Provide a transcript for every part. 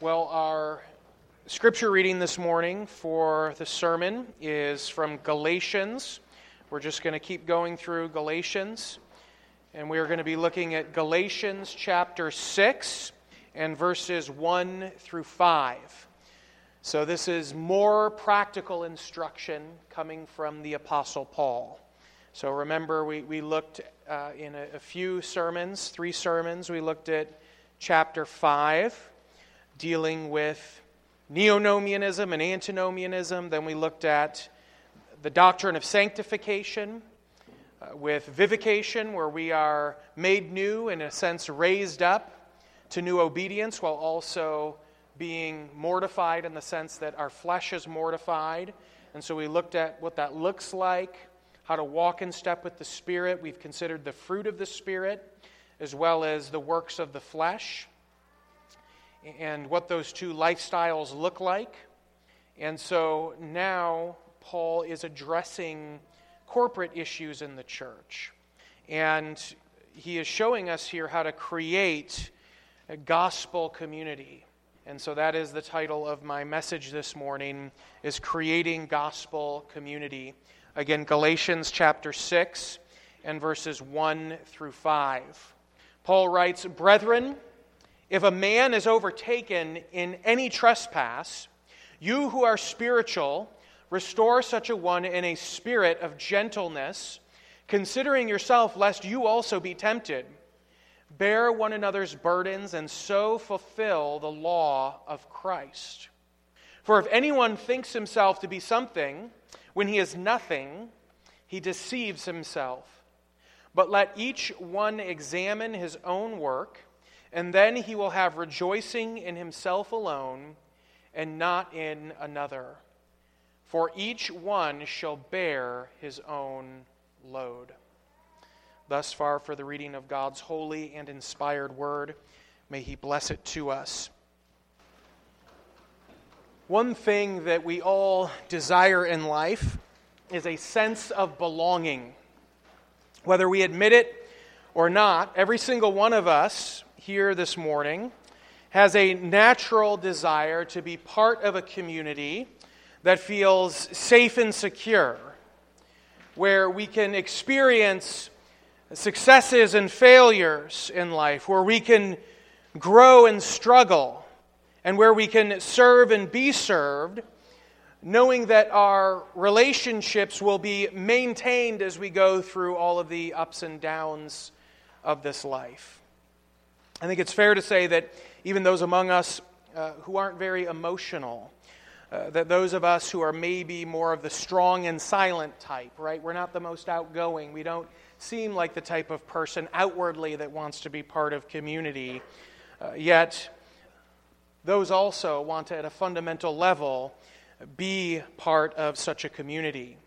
Well, our scripture reading this morning for the sermon is from Galatians. We're just going to keep going through Galatians, and we are going to be looking at Galatians chapter 6 and verses 1 through 5. So, this is more practical instruction coming from the Apostle Paul. So, remember, we, we looked uh, in a, a few sermons, three sermons, we looked at chapter 5 dealing with neonomianism and antinomianism. Then we looked at the doctrine of sanctification uh, with vivification, where we are made new, in a sense, raised up to new obedience while also being mortified in the sense that our flesh is mortified. And so we looked at what that looks like, how to walk in step with the Spirit. We've considered the fruit of the Spirit as well as the works of the flesh and what those two lifestyles look like. And so now Paul is addressing corporate issues in the church. And he is showing us here how to create a gospel community. And so that is the title of my message this morning is creating gospel community. Again, Galatians chapter 6 and verses 1 through 5. Paul writes, "Brethren, if a man is overtaken in any trespass, you who are spiritual, restore such a one in a spirit of gentleness, considering yourself, lest you also be tempted. Bear one another's burdens, and so fulfill the law of Christ. For if anyone thinks himself to be something when he is nothing, he deceives himself. But let each one examine his own work and then he will have rejoicing in himself alone and not in another. For each one shall bear his own load. Thus far for the reading of God's holy and inspired word. May he bless it to us. One thing that we all desire in life is a sense of belonging. Whether we admit it or not, every single one of us here this morning has a natural desire to be part of a community that feels safe and secure, where we can experience successes and failures in life, where we can grow and struggle, and where we can serve and be served, knowing that our relationships will be maintained as we go through all of the ups and downs of this life. I think it's fair to say that even those among us uh, who aren't very emotional, uh, that those of us who are maybe more of the strong and silent type, right? We're not the most outgoing. We don't seem like the type of person outwardly that wants to be part of community. Uh, yet, those also want to, at a fundamental level, be part of such a community.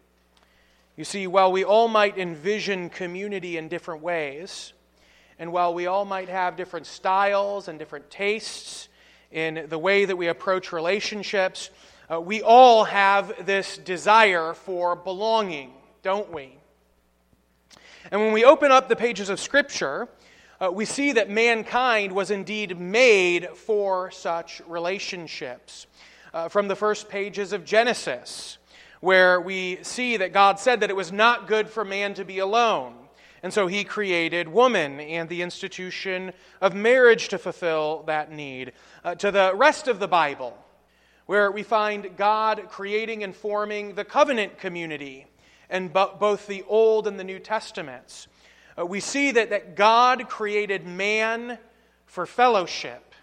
You see, while we all might envision community in different ways, and while we all might have different styles and different tastes in the way that we approach relationships, uh, we all have this desire for belonging, don't we? And when we open up the pages of Scripture, uh, we see that mankind was indeed made for such relationships. Uh, from the first pages of Genesis, where we see that God said that it was not good for man to be alone. And so he created woman and the institution of marriage to fulfill that need. Uh, to the rest of the Bible, where we find God creating and forming the covenant community in bo- both the Old and the New Testaments, uh, we see that, that God created man for fellowship.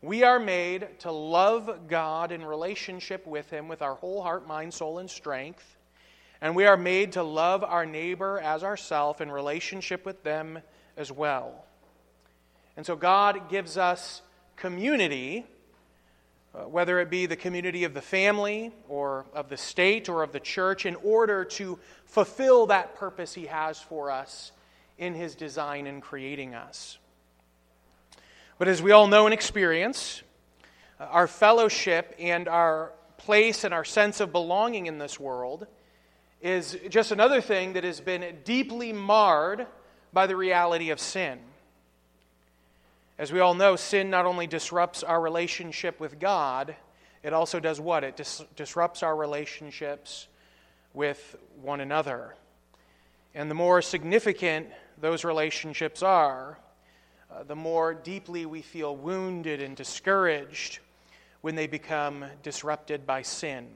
We are made to love God in relationship with Him with our whole heart, mind, soul, and strength. And we are made to love our neighbor as ourself in relationship with them as well. And so God gives us community, uh, whether it be the community of the family or of the state or of the church, in order to fulfill that purpose He has for us in His design in creating us. But as we all know and experience, uh, our fellowship and our place and our sense of belonging in this world is just another thing that has been deeply marred by the reality of sin. As we all know, sin not only disrupts our relationship with God, it also does what? It dis- disrupts our relationships with one another. And the more significant those relationships are, uh, the more deeply we feel wounded and discouraged when they become disrupted by sin.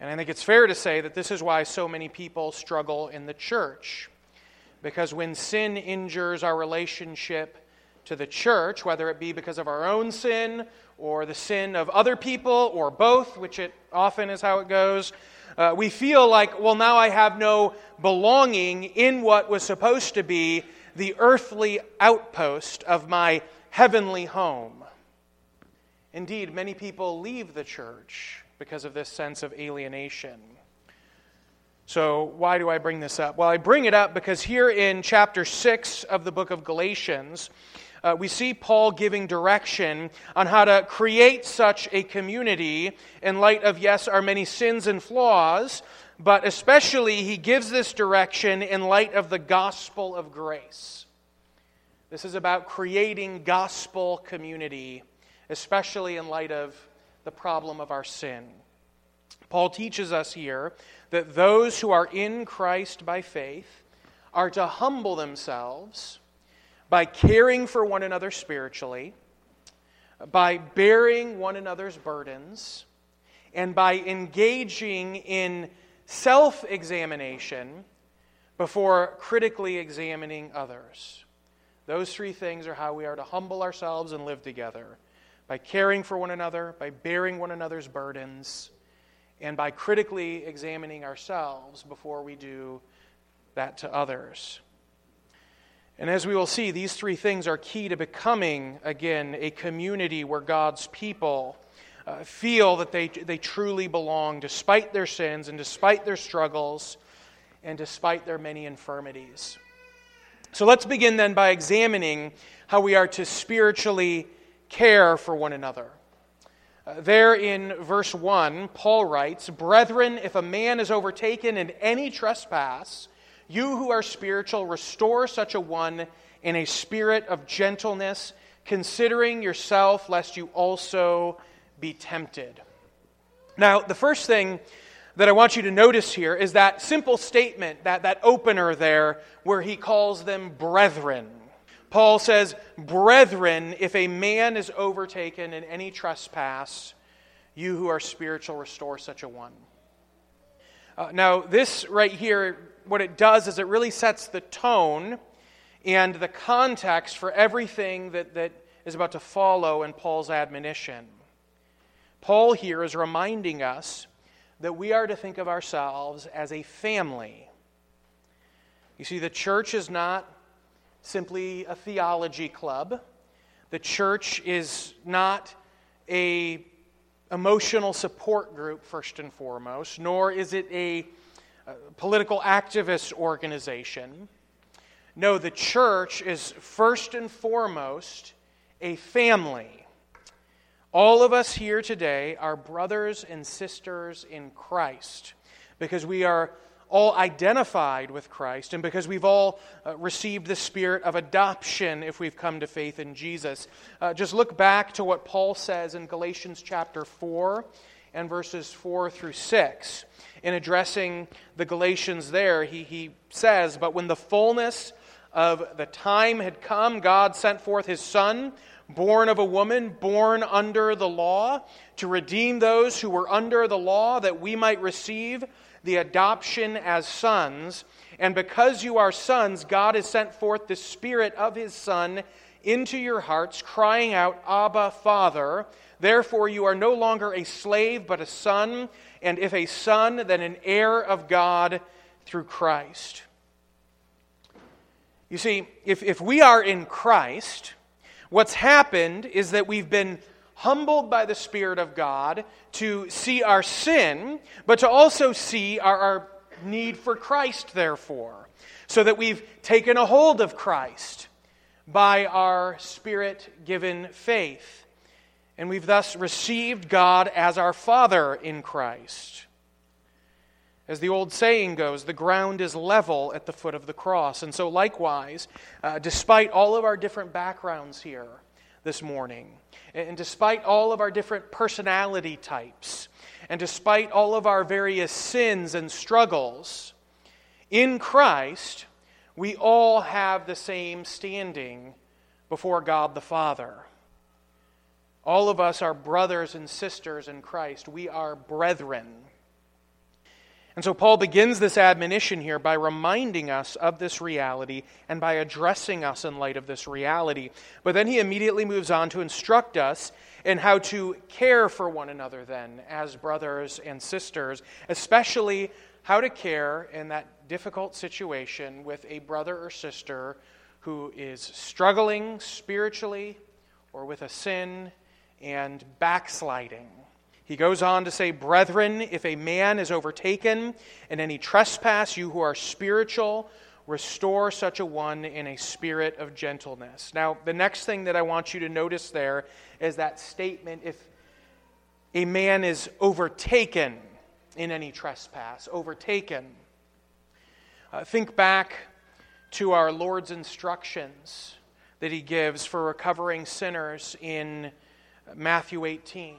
And I think it's fair to say that this is why so many people struggle in the church. Because when sin injures our relationship to the church, whether it be because of our own sin or the sin of other people or both, which it often is how it goes, uh, we feel like, well, now I have no belonging in what was supposed to be the earthly outpost of my heavenly home. Indeed, many people leave the church because of this sense of alienation. So, why do I bring this up? Well, I bring it up because here in chapter 6 of the book of Galatians, uh, we see Paul giving direction on how to create such a community in light of, yes, our many sins and flaws, but especially he gives this direction in light of the gospel of grace. This is about creating gospel community, especially in light of the problem of our sin. Paul teaches us here that those who are in Christ by faith are to humble themselves by caring for one another spiritually, by bearing one another's burdens, and by engaging in self examination before critically examining others. Those three things are how we are to humble ourselves and live together by caring for one another, by bearing one another's burdens, and by critically examining ourselves before we do that to others. And as we will see, these three things are key to becoming, again, a community where God's people uh, feel that they, they truly belong despite their sins and despite their struggles and despite their many infirmities. So let's begin then by examining how we are to spiritually care for one another. Uh, there in verse 1, Paul writes, Brethren, if a man is overtaken in any trespass, you who are spiritual, restore such a one in a spirit of gentleness, considering yourself, lest you also be tempted. Now, the first thing that I want you to notice here is that simple statement, that, that opener there, where he calls them brethren. Paul says, Brethren, if a man is overtaken in any trespass, you who are spiritual, restore such a one. Uh, now, this right here, what it does is it really sets the tone and the context for everything that, that is about to follow in Paul's admonition. Paul here is reminding us that we are to think of ourselves as a family. You see, the church is not simply a theology club. The church is not a emotional support group first and foremost, nor is it a, political activist organization. No, the church is first and foremost a family. All of us here today are brothers and sisters in Christ because we are all identified with Christ and because we've all uh, received the spirit of adoption if we've come to faith in Jesus. Uh, just look back to what Paul says in Galatians chapter 4 and verses 4 through 6. In addressing the Galatians there, he, he says, But when the fullness of the time had come, God sent forth his Son, born of a woman, born under the law, to redeem those who were under the law, that we might receive the adoption as sons. And because you are sons, God has sent forth the Spirit of His Son into your hearts, crying out, Abba, Father. Therefore, you are no longer a slave, but a son, and if a son, then an heir of God through Christ. You see, if, if we are in Christ, what's happened is that we've been humbled by the Spirit of God to see our sin, but to also see our, our need for Christ, therefore, so that we've taken a hold of Christ by our Spirit given faith. And we've thus received God as our Father in Christ. As the old saying goes, the ground is level at the foot of the cross. And so, likewise, uh, despite all of our different backgrounds here this morning, and despite all of our different personality types, and despite all of our various sins and struggles, in Christ, we all have the same standing before God the Father. All of us are brothers and sisters in Christ. We are brethren. And so Paul begins this admonition here by reminding us of this reality and by addressing us in light of this reality. But then he immediately moves on to instruct us in how to care for one another, then, as brothers and sisters, especially how to care in that difficult situation with a brother or sister who is struggling spiritually or with a sin and backsliding. He goes on to say, Brethren, if a man is overtaken in any trespass, you who are spiritual, restore such a one in a spirit of gentleness. Now, the next thing that I want you to notice there is that statement if a man is overtaken in any trespass, overtaken. Uh, think back to our Lord's instructions that he gives for recovering sinners in Matthew 18.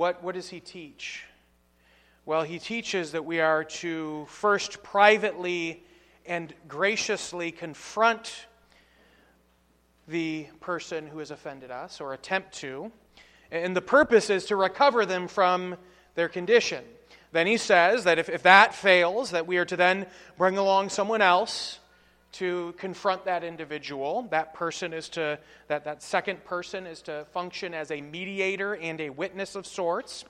What, what does he teach? Well, he teaches that we are to first privately and graciously confront the person who has offended us, or attempt to. And the purpose is to recover them from their condition. Then he says that if, if that fails, that we are to then bring along someone else to confront that individual. That person is to, that, that second person is to function as a mediator and a witness of sorts.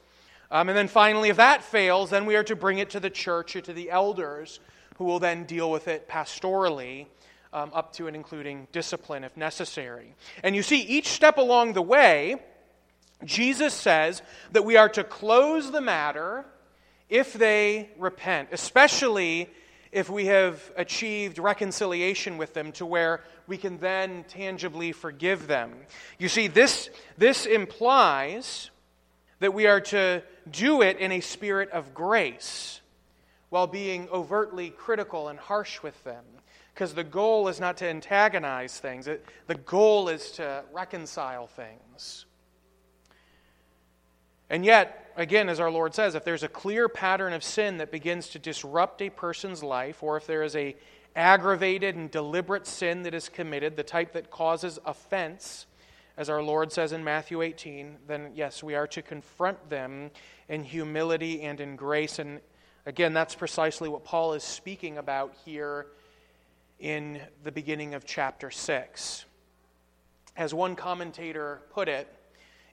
Um, and then finally, if that fails, then we are to bring it to the church or to the elders who will then deal with it pastorally. Um, up to and including discipline if necessary. And you see, each step along the way, Jesus says that we are to close the matter if they repent, especially if we have achieved reconciliation with them to where we can then tangibly forgive them. You see, this, this implies that we are to do it in a spirit of grace while being overtly critical and harsh with them. Because the goal is not to antagonize things, it, the goal is to reconcile things. And yet, again, as our Lord says, if there's a clear pattern of sin that begins to disrupt a person's life, or if there is a aggravated and deliberate sin that is committed, the type that causes offense, as our Lord says in Matthew 18, then yes, we are to confront them in humility and in grace. And again, that's precisely what Paul is speaking about here in the beginning of chapter 6. As one commentator put it,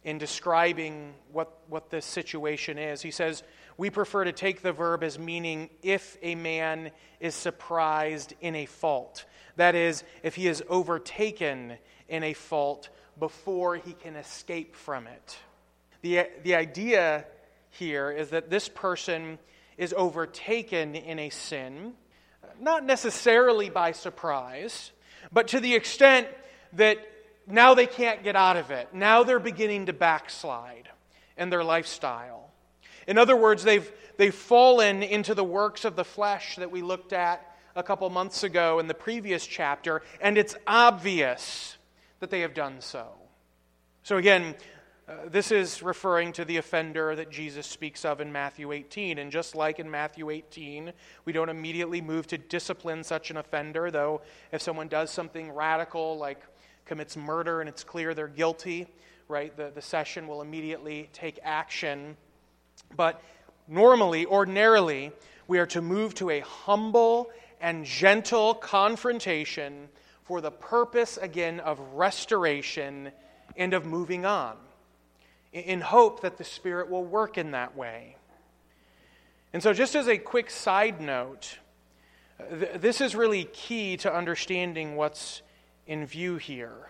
in describing what, what this situation is. He says, We prefer to take the verb as meaning if a man is surprised in a fault. That is, if he is overtaken in a fault before he can escape from it. The, the idea here is that this person is overtaken in a sin, not necessarily by surprise, but to the extent that now they can't get out of it. Now they're beginning to backslide in their lifestyle. In other words, they've, they've fallen into the works of the flesh that we looked at a couple months ago in the previous chapter, and it's obvious that they have done so. So, again, uh, this is referring to the offender that Jesus speaks of in Matthew 18. And just like in Matthew 18, we don't immediately move to discipline such an offender, though, if someone does something radical like commits murder and it's clear they're guilty, right, the, the session will immediately take action. But normally, ordinarily, we are to move to a humble and gentle confrontation for the purpose, again, of restoration and of moving on, in hope that the Spirit will work in that way. And so, just as a quick side note, th- this is really key to understanding what's in view here.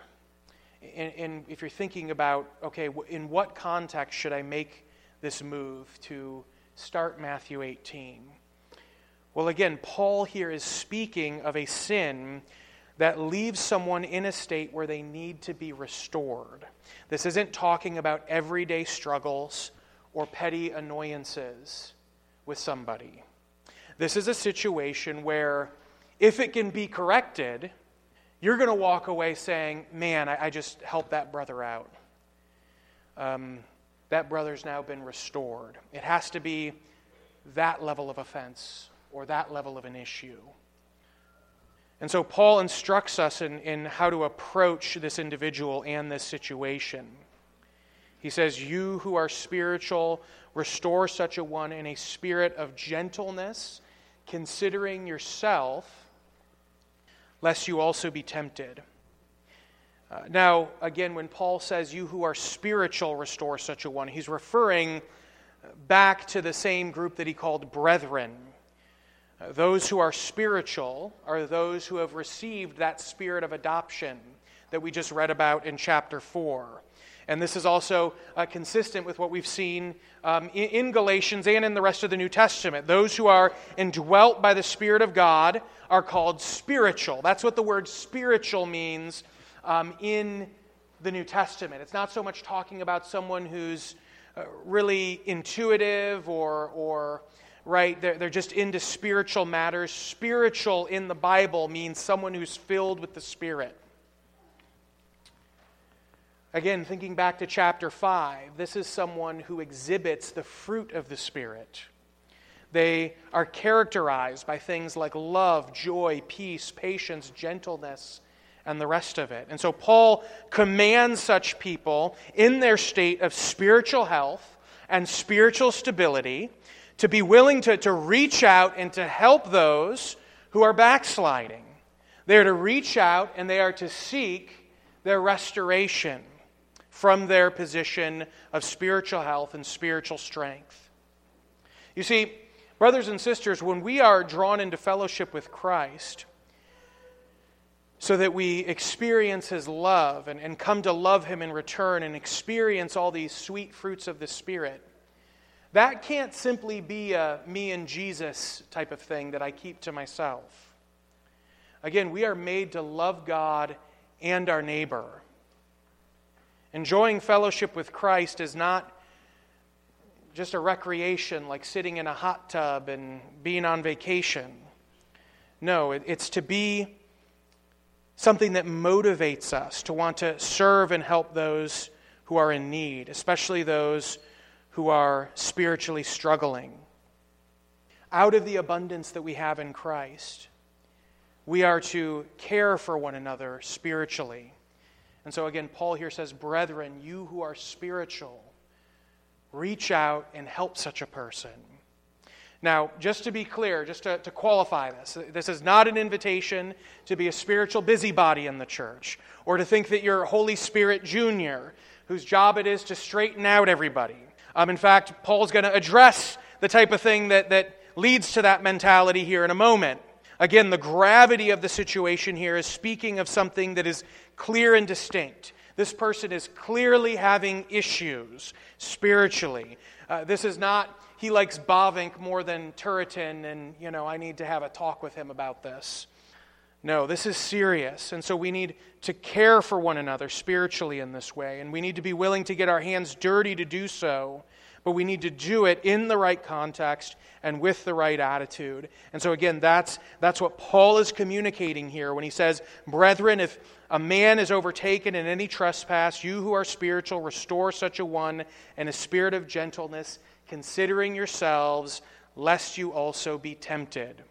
And, and, if you're thinking about, okay, in what context should I make this move to start Matthew 18? Well, again, Paul here is speaking of a sin that leaves someone in a state where they need to be restored. This isn't talking about everyday struggles or petty annoyances with somebody. This is a situation where, if it can be corrected, you're going to walk away saying, Man, I, I just helped that brother out. Um, that brother's now been restored. It has to be that level of offense or that level of an issue. And so Paul instructs us in, in how to approach this individual and this situation. He says, You who are spiritual, restore such a one in a spirit of gentleness, considering yourself, lest you also be tempted. Uh, now, again, when Paul says, You who are spiritual, restore such a one, he's referring back to the same group that he called brethren those who are spiritual are those who have received that spirit of adoption that we just read about in chapter 4. And this is also uh, consistent with what we've seen um, in, in, Galatians and in the rest of the New Testament. Those who are indwelt by the Spirit of God are called spiritual. That's what the word spiritual means um, in the New Testament. It's not so much talking about someone who's uh, really intuitive or, or right? They're, they're just into spiritual matters. Spiritual in the Bible means someone who's filled with the Spirit. Again, thinking back to chapter 5, this is someone who exhibits the fruit of the Spirit. They are characterized by things like love, joy, peace, patience, gentleness, and the rest of it. And so Paul commands such people in their state of spiritual health and spiritual stability to be willing to, to reach out and to help those who are backsliding. They are to reach out and they are to seek their restoration from their position of spiritual health and spiritual strength. You see, brothers and sisters, when we are drawn into fellowship with Christ, so that we experience his love and, and come to love him in return and experience all these sweet fruits of the Spirit, that can't simply be a me and Jesus type of thing that I keep to myself. Again, we are made to love God and our neighbor. Enjoying fellowship with Christ is not just a recreation like sitting in a hot tub and being on vacation. No, it's to be something that motivates us to want to serve and help those who are in need, especially those who are spiritually struggling. Out of the abundance that we have in Christ, we are to care for one another spiritually. And so, again, Paul here says, Brethren, you who are spiritual, reach out and help such a person. Now, just to be clear, just to, to, qualify this, this is not an invitation to be a spiritual busybody in the church or to think that you're Holy Spirit Junior, whose job it is to straighten out everybody. Um, in fact, Paul's going to address the type of thing that, that leads to that mentality here in a moment. Again, the gravity of the situation here is speaking of something that is clear and distinct. This person is clearly having issues spiritually. Uh, this is not, he likes Bavinck more than Turretin, and, you know, I need to have a talk with him about this. No, this is serious. And so we need to care for one another spiritually in this way. And we need to be willing to get our hands dirty to do so. But we need to do it in the right context and with the right attitude. And so, again, that's, that's what Paul is communicating here when he says, Brethren, if a man is overtaken in any trespass, you who are spiritual, restore such a one in a spirit of gentleness, considering yourselves, lest you also be tempted.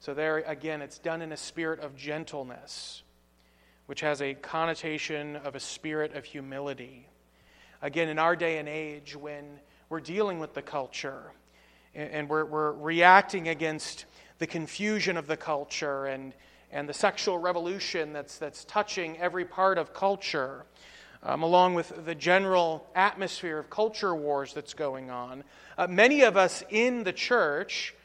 So, there again, it's done in a spirit of gentleness, which has a connotation of a spirit of humility. Again, in our day and age, when we're dealing with the culture and we're, we're reacting against the confusion of the culture and, and the sexual revolution that's, that's touching every part of culture, um, along with the general atmosphere of culture wars that's going on, uh, many of us in the church,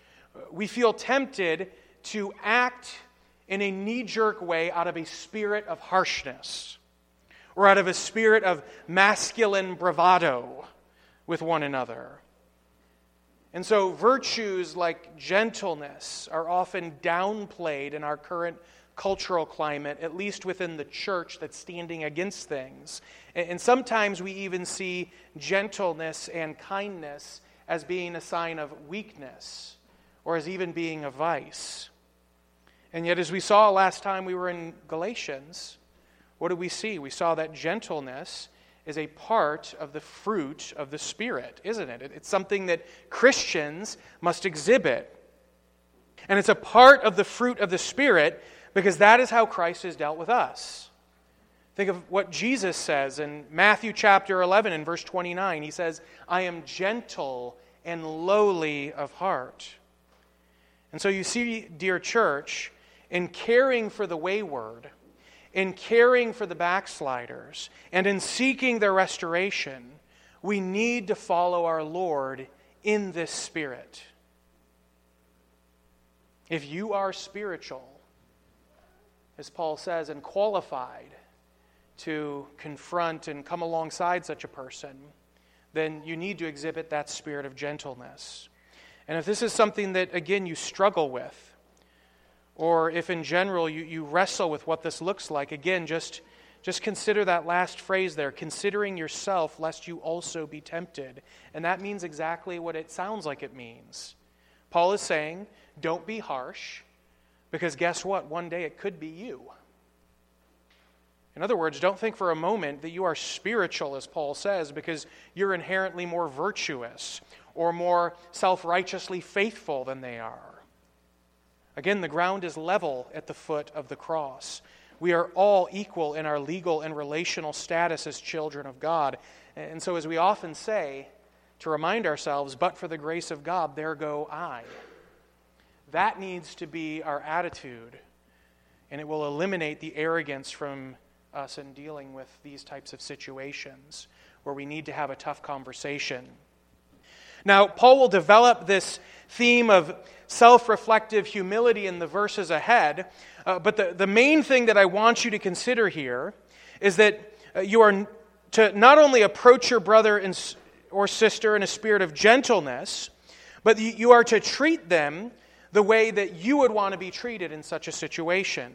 we feel tempted to act in a knee jerk way out of a spirit of harshness or out of a spirit of masculine bravado with one another. And so, virtues like gentleness are often downplayed in our current cultural climate, at least within the church that's standing against things. And sometimes we even see gentleness and kindness as being a sign of weakness or as even being a vice. And yet, as we saw last time we were in Galatians, what did we see? We saw that gentleness is a part of the fruit of the Spirit, isn't it? It's something that Christians must exhibit. And it's a part of the fruit of the Spirit because that is how Christ has dealt with us. Think of what Jesus says in Matthew chapter 11 and verse 29. He says, I am gentle and lowly of heart. And so you see, dear church, in caring for the wayward, in caring for the backsliders, and in seeking their restoration, we need to follow our Lord in this spirit. If you are spiritual, as Paul says, and qualified to confront and come alongside such a person, then you need to exhibit that spirit of gentleness. And if this is something that, again, you struggle with, or if in general you, you wrestle with what this looks like, again, just, just consider that last phrase there considering yourself, lest you also be tempted. And that means exactly what it sounds like it means. Paul is saying, don't be harsh, because guess what? One day it could be you. In other words, don't think for a moment that you are spiritual, as Paul says, because you're inherently more virtuous or more self righteously faithful than they are. Again, the ground is level at the foot of the cross. We are all equal in our legal and relational status as children of God. And so, as we often say, to remind ourselves, but for the grace of God, there go I. That needs to be our attitude, and it will eliminate the arrogance from us in dealing with these types of situations where we need to have a tough conversation. Now, Paul will develop this theme of self reflective humility in the verses ahead. Uh, but the, the main thing that I want you to consider here is that uh, you are to not only approach your brother and, or sister in a spirit of gentleness, but you, you are to treat them the way that you would want to be treated in such a situation.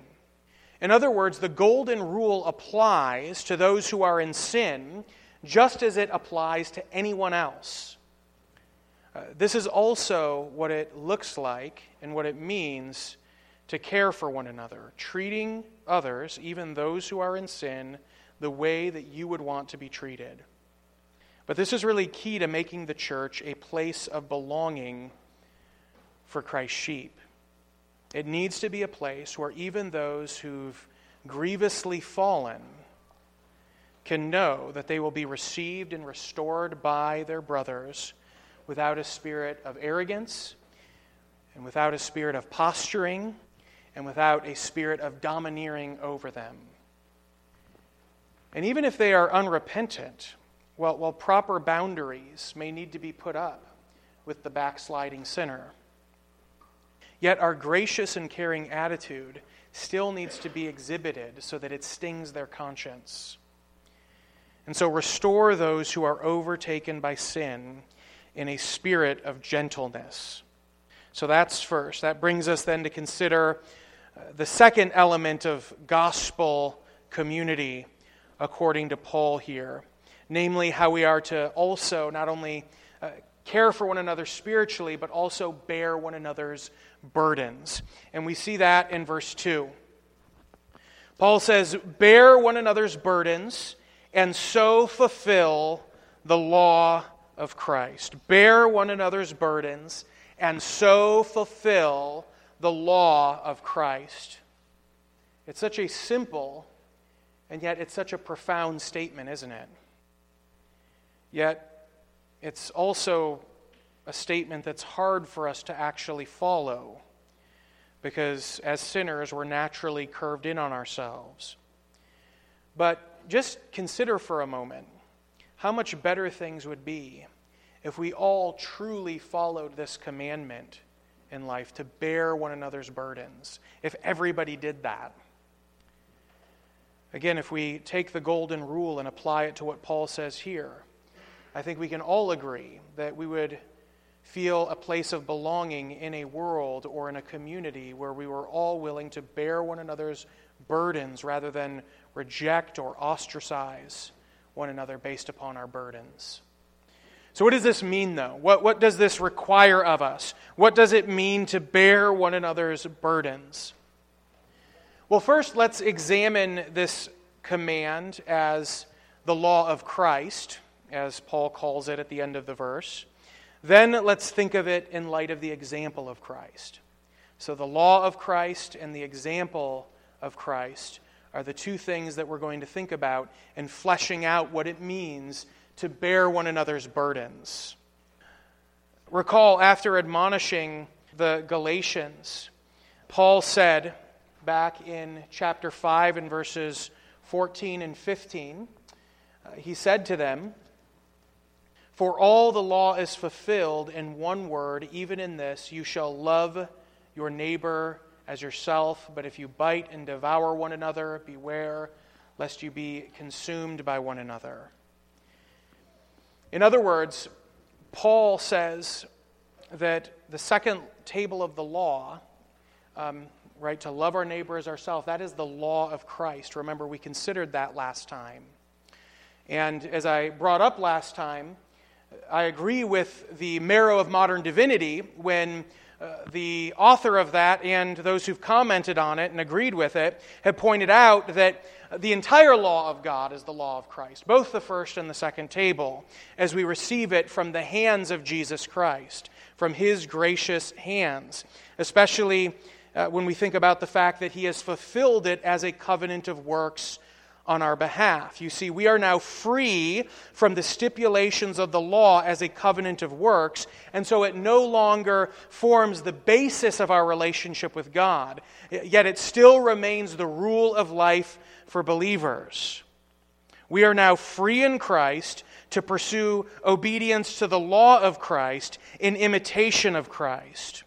In other words, the golden rule applies to those who are in sin just as it applies to anyone else. Uh, this is also what it looks like and what it means to care for one another, treating others, even those who are in sin, the way that you would want to be treated. But this is really key to making the church a place of belonging for Christ's sheep. It needs to be a place where even those who've grievously fallen can know that they will be received and restored by their brothers without a spirit of arrogance, and without a spirit of posturing, and without a spirit of domineering over them. And even if they are unrepentant, well, well, proper boundaries may need to be put up with the backsliding sinner. Yet our gracious and caring attitude still needs to be exhibited so that it stings their conscience. And so restore those who are overtaken by sin in a spirit of gentleness. So that's first. That brings us then to consider uh, the second element of gospel community, according to Paul here. Namely, how we are to also not only uh, care for one another spiritually, but also bear one another's burdens. And we see that in verse 2. Paul says, Bear one another's burdens and so fulfill the law of Christ. Bear one another's burdens and so fulfill the law of Christ. It's such a simple and yet it's such a profound statement, isn't it? Yet it's also a statement that's hard for us to actually follow because as sinners, we're naturally curved in on ourselves. But just consider for a moment how much better things would be if we all truly followed this commandment in life to bear one another's burdens, if everybody did that. Again, if we take the golden rule and apply it to what Paul says here, I think we can all agree that we would feel a place of belonging in a world or in a community where we were all willing to bear one another's burdens rather than reject or ostracize one another based upon our burdens. So, what does this mean, though? What, what does this require of us? What does it mean to bear one another's burdens? Well, first, let's examine this command as the law of Christ, as Paul calls it at the end of the verse. Then let's think of it in light of the example of Christ. So, the law of Christ and the example of Christ are the two things that we're going to think about in fleshing out what it means to bear one another's burdens. Recall, after admonishing the Galatians, Paul said back in chapter 5 and verses 14 and 15, uh, he said to them, For all the law is fulfilled in one word, even in this, you shall love your neighbor as yourself, but if you bite and devour one another, beware lest you be consumed by one another. In other words, Paul says that the second table of the law, um, right, to love our neighbor as ourselves, that is the law of Christ. Remember, we considered that last time. And as I brought up last time, I agree with the marrow of modern divinity when the author of that and those who've commented on it and agreed with it have pointed out that the entire law of God is the law of Christ, both the first and the second table, as we receive it from the hands of Jesus Christ, from his gracious hands, especially uh, when we think about the fact that he has fulfilled it as a covenant of works on our behalf. You see, we are now free from the stipulations of the law as a covenant of works, and so it no longer forms the basis of our relationship with God. Yet it still remains the rule of life for believers. We are now free in Christ to pursue obedience to the law of Christ in imitation of Christ.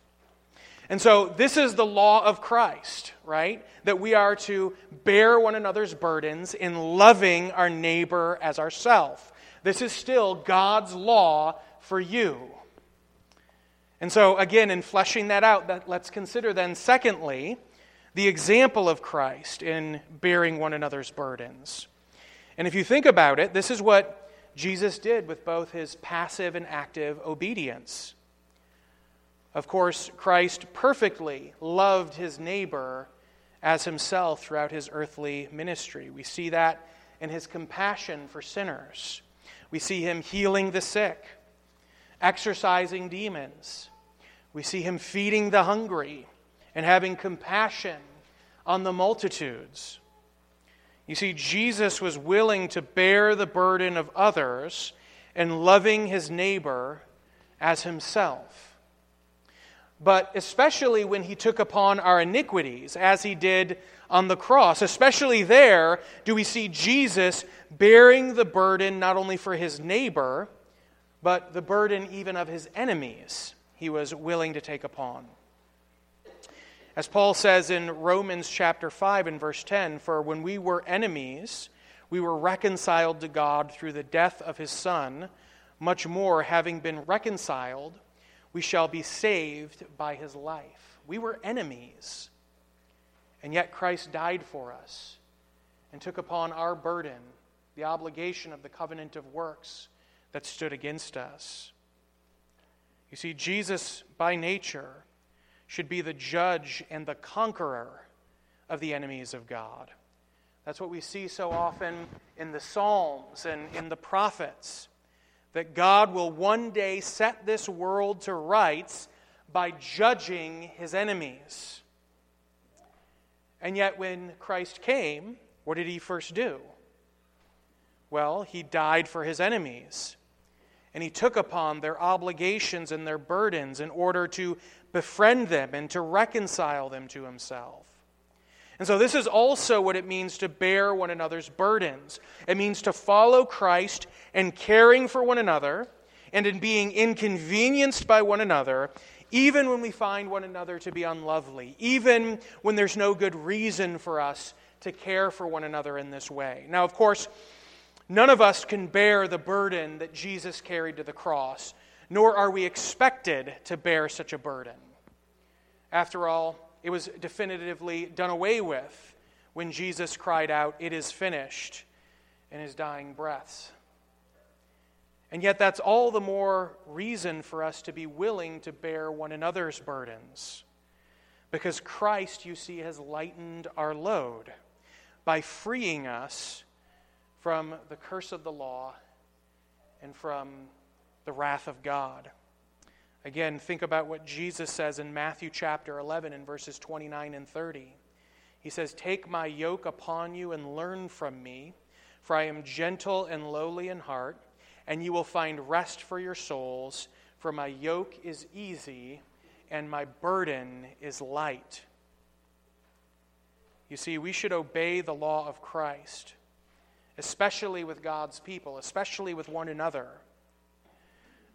And so, this is the law of Christ, right? That we are to bear one another's burdens in loving our neighbor as ourself. This is still God's law for you. And so, again, in fleshing that out, that, let's consider then, secondly, the example of Christ in bearing one another's burdens. And if you think about it, this is what Jesus did with both his passive and active obedience. Of course, Christ perfectly loved his neighbor as himself throughout his earthly ministry. We see that in his compassion for sinners. We see him healing the sick, exorcising demons. We see him feeding the hungry and having compassion on the multitudes. You see, Jesus was willing to bear the burden of others and loving his neighbor as himself but especially when he took upon our iniquities, as he did on the cross. Especially there do we see Jesus bearing the burden not only for his neighbor, but the burden even of his enemies he was willing to take upon. As Paul says in Romans chapter 5 and verse 10, for when we were enemies, we were reconciled to God through the death of his Son, much more, having been reconciled, we shall be saved by his life. We were enemies, and yet Christ died for us and took upon our burden the obligation of the covenant of works that stood against us. You see, Jesus, by nature, should be the judge and the conqueror of the enemies of God. That's what we see so often in the Psalms and in the prophets that God will one day set this world to rights by judging his enemies. And yet, when Christ came, what did he first do? Well, he died for his enemies. And he took upon their obligations and their burdens in order to befriend them and to reconcile them to himself. And so, this is also what it means to bear one another's burdens. It means to follow Christ in caring for one another and in being inconvenienced by one another, even when we find one another to be unlovely, even when there's no good reason for us to care for one another in this way. Now, of course, none of us can bear the burden that Jesus carried to the cross, nor are we expected to bear such a burden. After all, it was definitively done away with when Jesus cried out, It is finished, in his dying breaths. And yet, that's all the more reason for us to be willing to bear one another's burdens. Because Christ, you see, has lightened our load by freeing us from the curse of the law and from the wrath of God. Again, think about what Jesus says in Matthew chapter 11 in verses 29 and 30. He says, Take my yoke upon you and learn from me, for I am gentle and lowly in heart, and you will find rest for your souls, for my yoke is easy and my burden is light. You see, we should obey the law of Christ, especially with God's people, especially with one another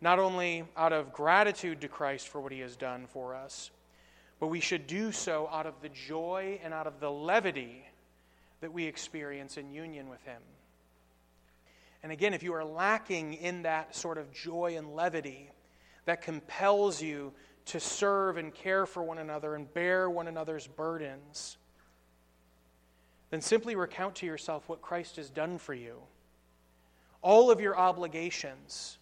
not only out of gratitude to Christ for what he has done for us, but we should do so out of the joy and out of the levity that we experience in union with him. And again, if you are lacking in that sort of joy and levity that compels you to serve and care for one another and bear one another's burdens, then simply recount to yourself what Christ has done for you. All of your obligations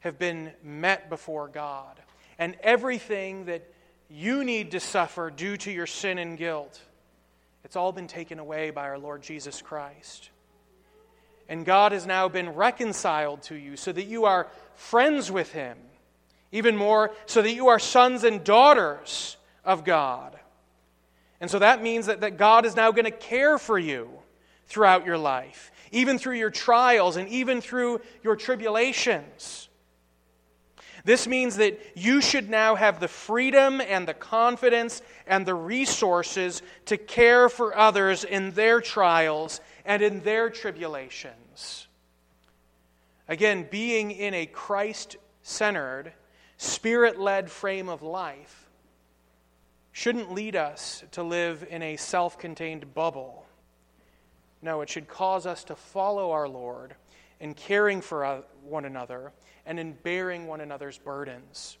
have been met before God. And everything that you need to suffer due to your sin and guilt, it's all been taken away by our Lord Jesus Christ. And God has now been reconciled to you so that you are friends with Him. Even more, so that you are sons and daughters of God. And so that means that, that God is now going to care for you throughout your life, even through your trials and even through your tribulations. This means that you should now have the freedom and the confidence and the resources to care for others in their trials and in their tribulations. Again, being in a Christ centered, spirit led frame of life shouldn't lead us to live in a self contained bubble. No, it should cause us to follow our Lord in caring for uh, one another and in bearing one another's burdens.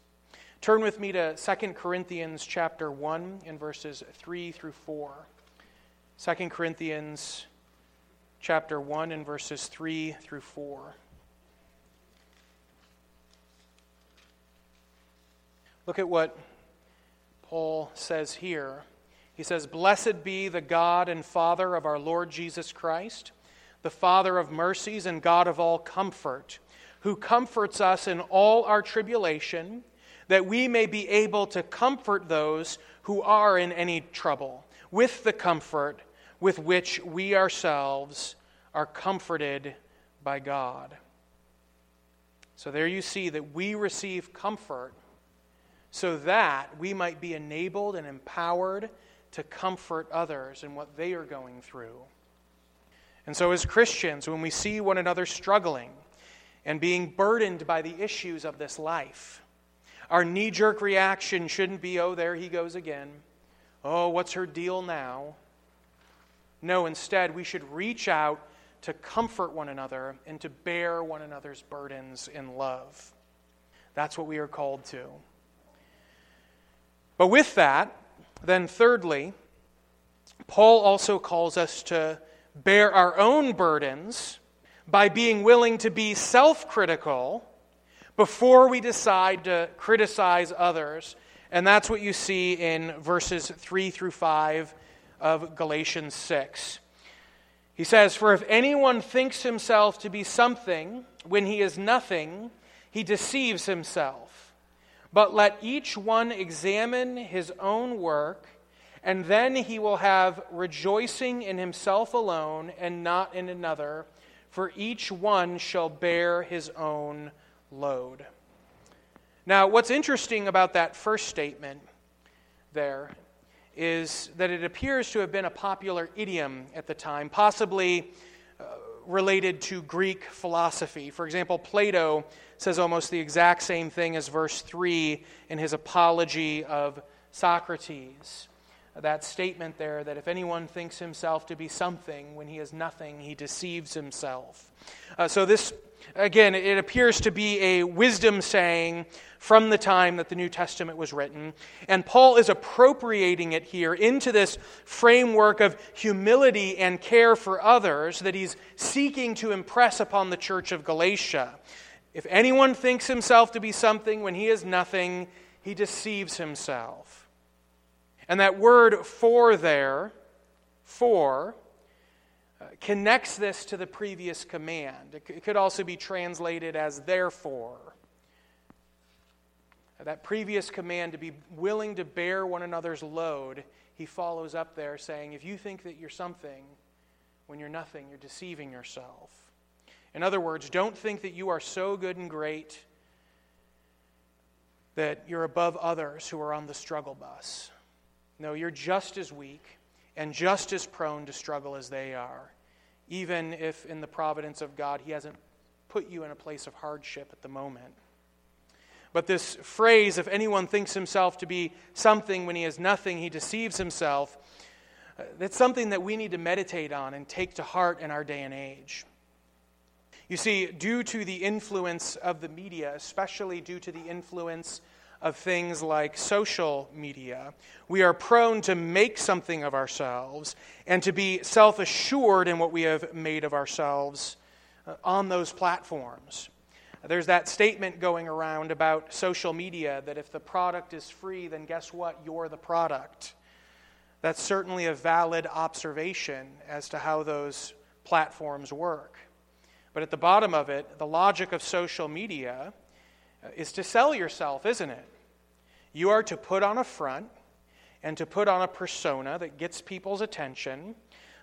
Turn with me to 2 Corinthians chapter 1 in verses 3 through 4. 2 Corinthians chapter 1 in verses 3 through 4. Look at what Paul says here. He says, Blessed be the God and Father of our Lord Jesus Christ, the Father of mercies and God of all comfort who comforts us in all our tribulation, that we may be able to comfort those who are in any trouble with the comfort with which we ourselves are comforted by God. So there you see that we receive comfort so that we might be enabled and empowered to comfort others in what they are going through. And so, as Christians, when we see one another struggling, and being burdened by the issues of this life. Our knee jerk reaction shouldn't be, oh, there he goes again. Oh, what's her deal now? No, instead, we should reach out to comfort one another and to bear one another's burdens in love. That's what we are called to. But with that, then, thirdly, Paul also calls us to bear our own burdens by being willing to be self critical before we decide to criticize others. And that's what you see in verses 3 through 5 of Galatians 6. He says, For if anyone thinks himself to be something when he is nothing, he deceives himself. But let each one examine his own work, and then he will have rejoicing in himself alone and not in another for each one shall bear his own load. Now, what's interesting about that first statement there is that it appears to have been a popular idiom at the time, possibly uh, related to Greek philosophy. For example, Plato says almost the exact same thing as verse 3 in his apology of Socrates that statement there that if anyone thinks himself to be something when he is nothing, he deceives himself. Uh, so, this, again, it appears to be a wisdom saying from the time that the New Testament was written. And Paul is appropriating it here into this framework of humility and care for others that he's seeking to impress upon the church of Galatia If anyone thinks himself to be something when he is nothing, he deceives himself. And that word for there, for, uh, connects this to the previous command. It, could also be translated as therefore. That previous command to be willing to bear one another's load, he follows up there saying, If you think that you're something when you're nothing, you're deceiving yourself. In other words, don't think that you are so good and great that you're above others who are on the struggle bus. No, you're just as weak and just as prone to struggle as they are, even if in the providence of God, He hasn't put you in a place of hardship at the moment. But this phrase, if anyone thinks himself to be something when he is nothing, he deceives himself, uh, that's something that we need to meditate on and take to heart in our day and age. You see, due to the influence of the media, especially due to the influence of things like social media, we are prone to make something of ourselves and to be self assured in what we have made of ourselves uh, on those platforms. There's that statement going around about social media that if the product is free, then guess what? You're the product. That's certainly a valid observation as to how those platforms work. But at the bottom of it, the logic of social media is to sell yourself, isn't it? You are to put on a front and to put on a persona that gets people's attention,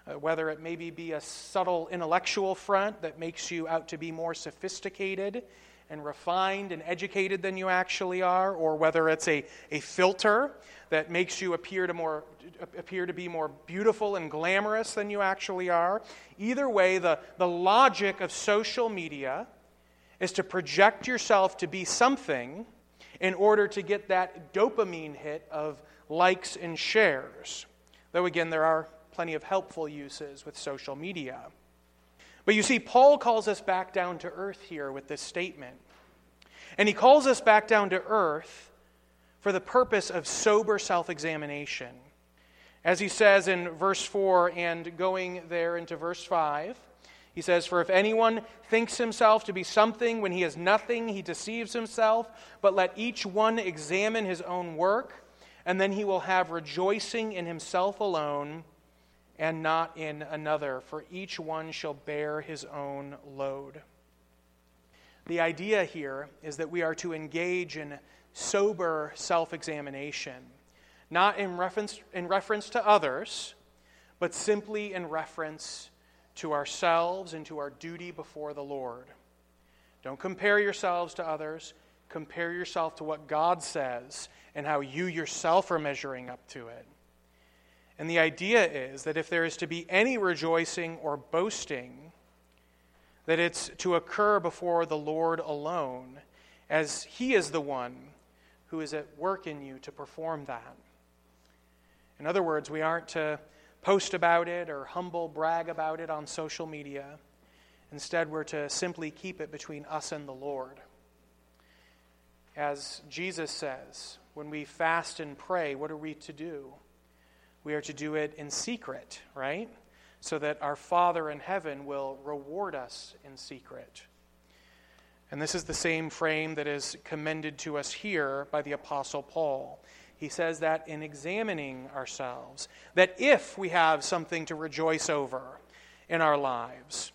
uh, whether it maybe be a subtle intellectual front that makes you out to be more sophisticated and refined and educated than you actually are, or whether it's a, a filter that makes you appear to, more, appear to be more beautiful and glamorous than you actually are. Either way, the, the logic of social media is to project yourself to be something in order to get that dopamine hit of likes and shares. Though, again, there are plenty of helpful uses with social media. But you see, Paul calls us back down to earth here with this statement. And he calls us back down to earth for the purpose of sober self examination. As he says in verse 4 and going there into verse 5, he says, For if anyone thinks himself to be something when he is nothing, he deceives himself. But let each one examine his own work, and then he will have rejoicing in himself alone and not in another, for each one shall bear his own load. The idea here is that we are to engage in sober self examination, not in reference, in reference to others, but simply in reference to ourselves and to our duty before the Lord. Don't compare yourselves to others, compare yourself to what God says and how you yourself are measuring up to it. And the idea is that if there is to be any rejoicing or boasting, that it's to occur before the Lord alone, as He is the one who is at work in you to perform that. In other words, we aren't to post about it or humble brag about it on social media. Instead, we're to simply keep it between us and the Lord. As Jesus says, when we fast and pray, what are we to do? We are to do it in secret, right? So that our Father in heaven will reward us in secret. And this is the same frame that is commended to us here by the Apostle Paul. He says that in examining ourselves, that if we have something to rejoice over in our lives,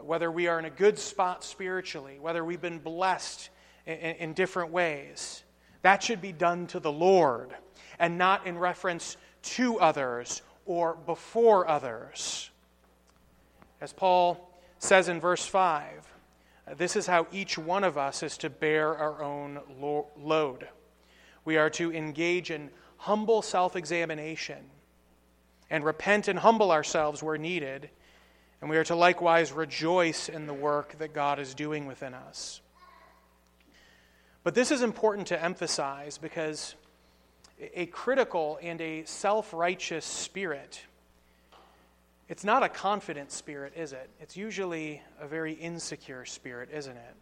whether we are in a good spot spiritually, whether we've been blessed in, in different ways, that should be done to the Lord and not in reference to others or before others. As Paul says in verse 5, this is how each one of us is to bear our own load. We are to engage in humble self examination and repent and humble ourselves where needed. And we are to likewise rejoice in the work that God is doing within us. But this is important to emphasize because a critical and a self righteous spirit, it's not a confident spirit, is it? It's usually a very insecure spirit, isn't it?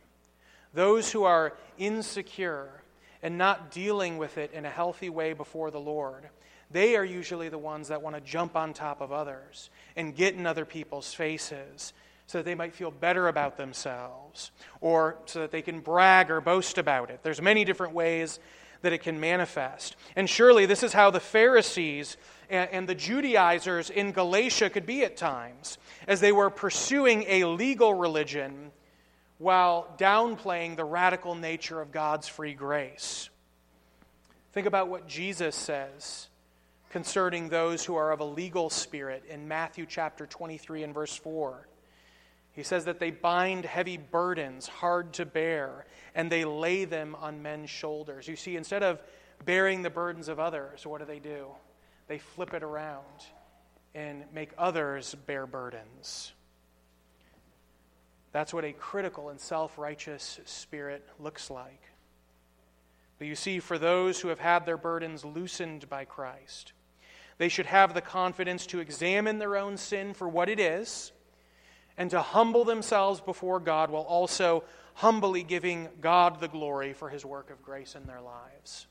Those who are insecure and not dealing with it in a healthy way before the Lord, they are usually the ones that want to jump on top of others and get in other people's faces so that they might feel better about themselves, or so that they can brag or boast about it. There's many different ways that it can manifest. And surely this is how the Pharisees and, the Judaizers in Galatia could be at times, as they were pursuing a legal religion while downplaying the radical nature of God's free grace. Think about what Jesus says concerning those who are of a legal spirit in Matthew chapter 23 and verse 4. He says that they bind heavy burdens, hard to bear, and they lay them on men's shoulders. You see, instead of bearing the burdens of others, what do they do? They flip it around and make others bear burdens. That's what a critical and self righteous spirit looks like. But you see, for those who have had their burdens loosened by Christ, they should have the confidence to examine their own sin for what it is and to humble themselves before God while also humbly giving God the glory for his work of grace in their lives.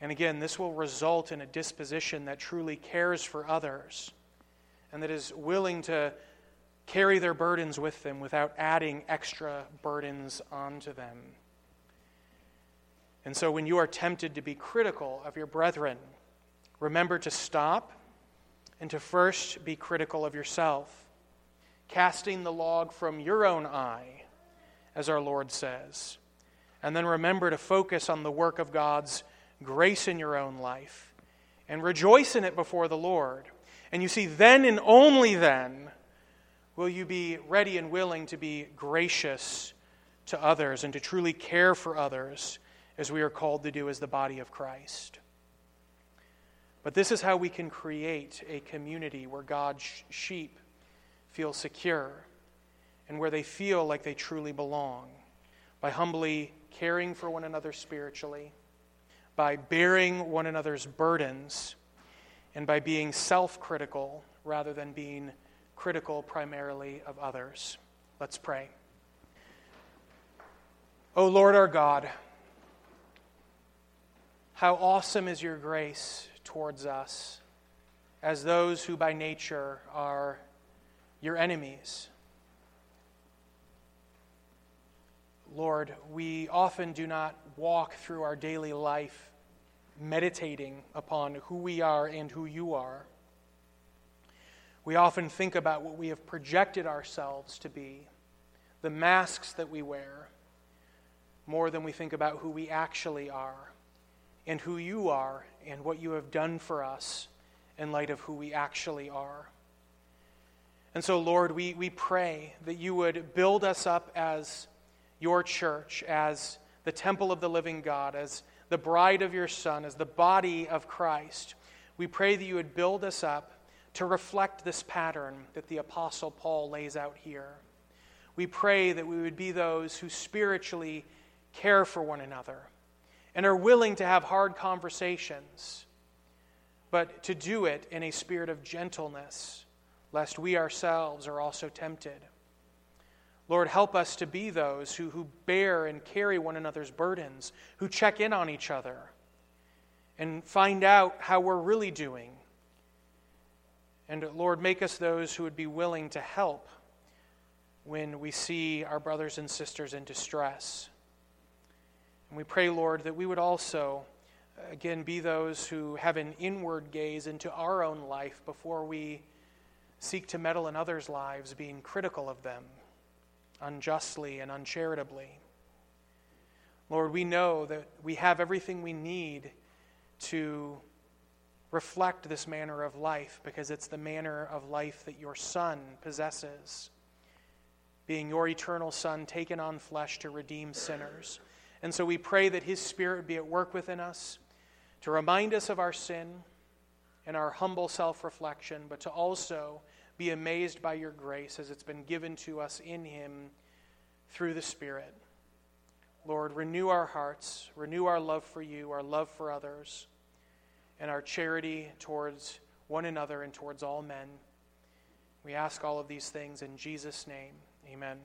And again, this will result in a disposition that truly cares for others and that is willing to carry their burdens with them without adding extra burdens onto them. And so, when you are tempted to be critical of your brethren, remember to stop and to first be critical of yourself casting the log from your own eye, as our Lord says. And then remember to focus on the work of God's grace in your own life and rejoice in it before the Lord. And you see, then and only then will you be ready and willing to be gracious to others and to truly care for others as we are called to do as the body of Christ. But this is how we can create a community where God's sheep feel secure and where they feel like they truly belong by humbly caring for one another spiritually, by bearing one another's burdens, and by being self critical rather than being critical primarily of others. Let's pray. O Lord our God, how awesome is your grace towards us as those who by nature are your enemies. Lord, we often do not walk through our daily life meditating upon who we are and who you are. We often think about what we have projected ourselves to be, the masks that we wear, more than we think about who we actually are and who you are and what you have done for us in light of who we actually are. And so, Lord, we, we pray that you would build us up as your church, as the temple of the living God, as the bride of your Son, as the body of Christ. We pray that you would build us up to reflect this pattern that the Apostle Paul lays out here. We pray that we would be those who spiritually care for one another and are willing to have hard conversations, but to do it in a spirit of gentleness lest we ourselves are also tempted. Lord, help us to be those who, who bear and carry one another's burdens, who check in on each other and find out how we're really doing. And Lord, make us those who would be willing to help when we see our brothers and sisters in distress. And we pray, Lord, that we would also, again, be those who have an inward gaze into our own life before we seek to meddle in others' lives, being critical of them unjustly and uncharitably. Lord, we know that we have everything we need to reflect this manner of life because it's the manner of life that your Son possesses, being your eternal Son taken on flesh to redeem sinners. And so we pray that His Spirit be at work within us to remind us of our sin and our humble self reflection, but to also be amazed by your grace as it's been given to us in Him through the Spirit. Lord, renew our hearts, renew our love for you, our love for others, and our charity towards one another and towards all men. We ask all of these things in Jesus' name. Amen.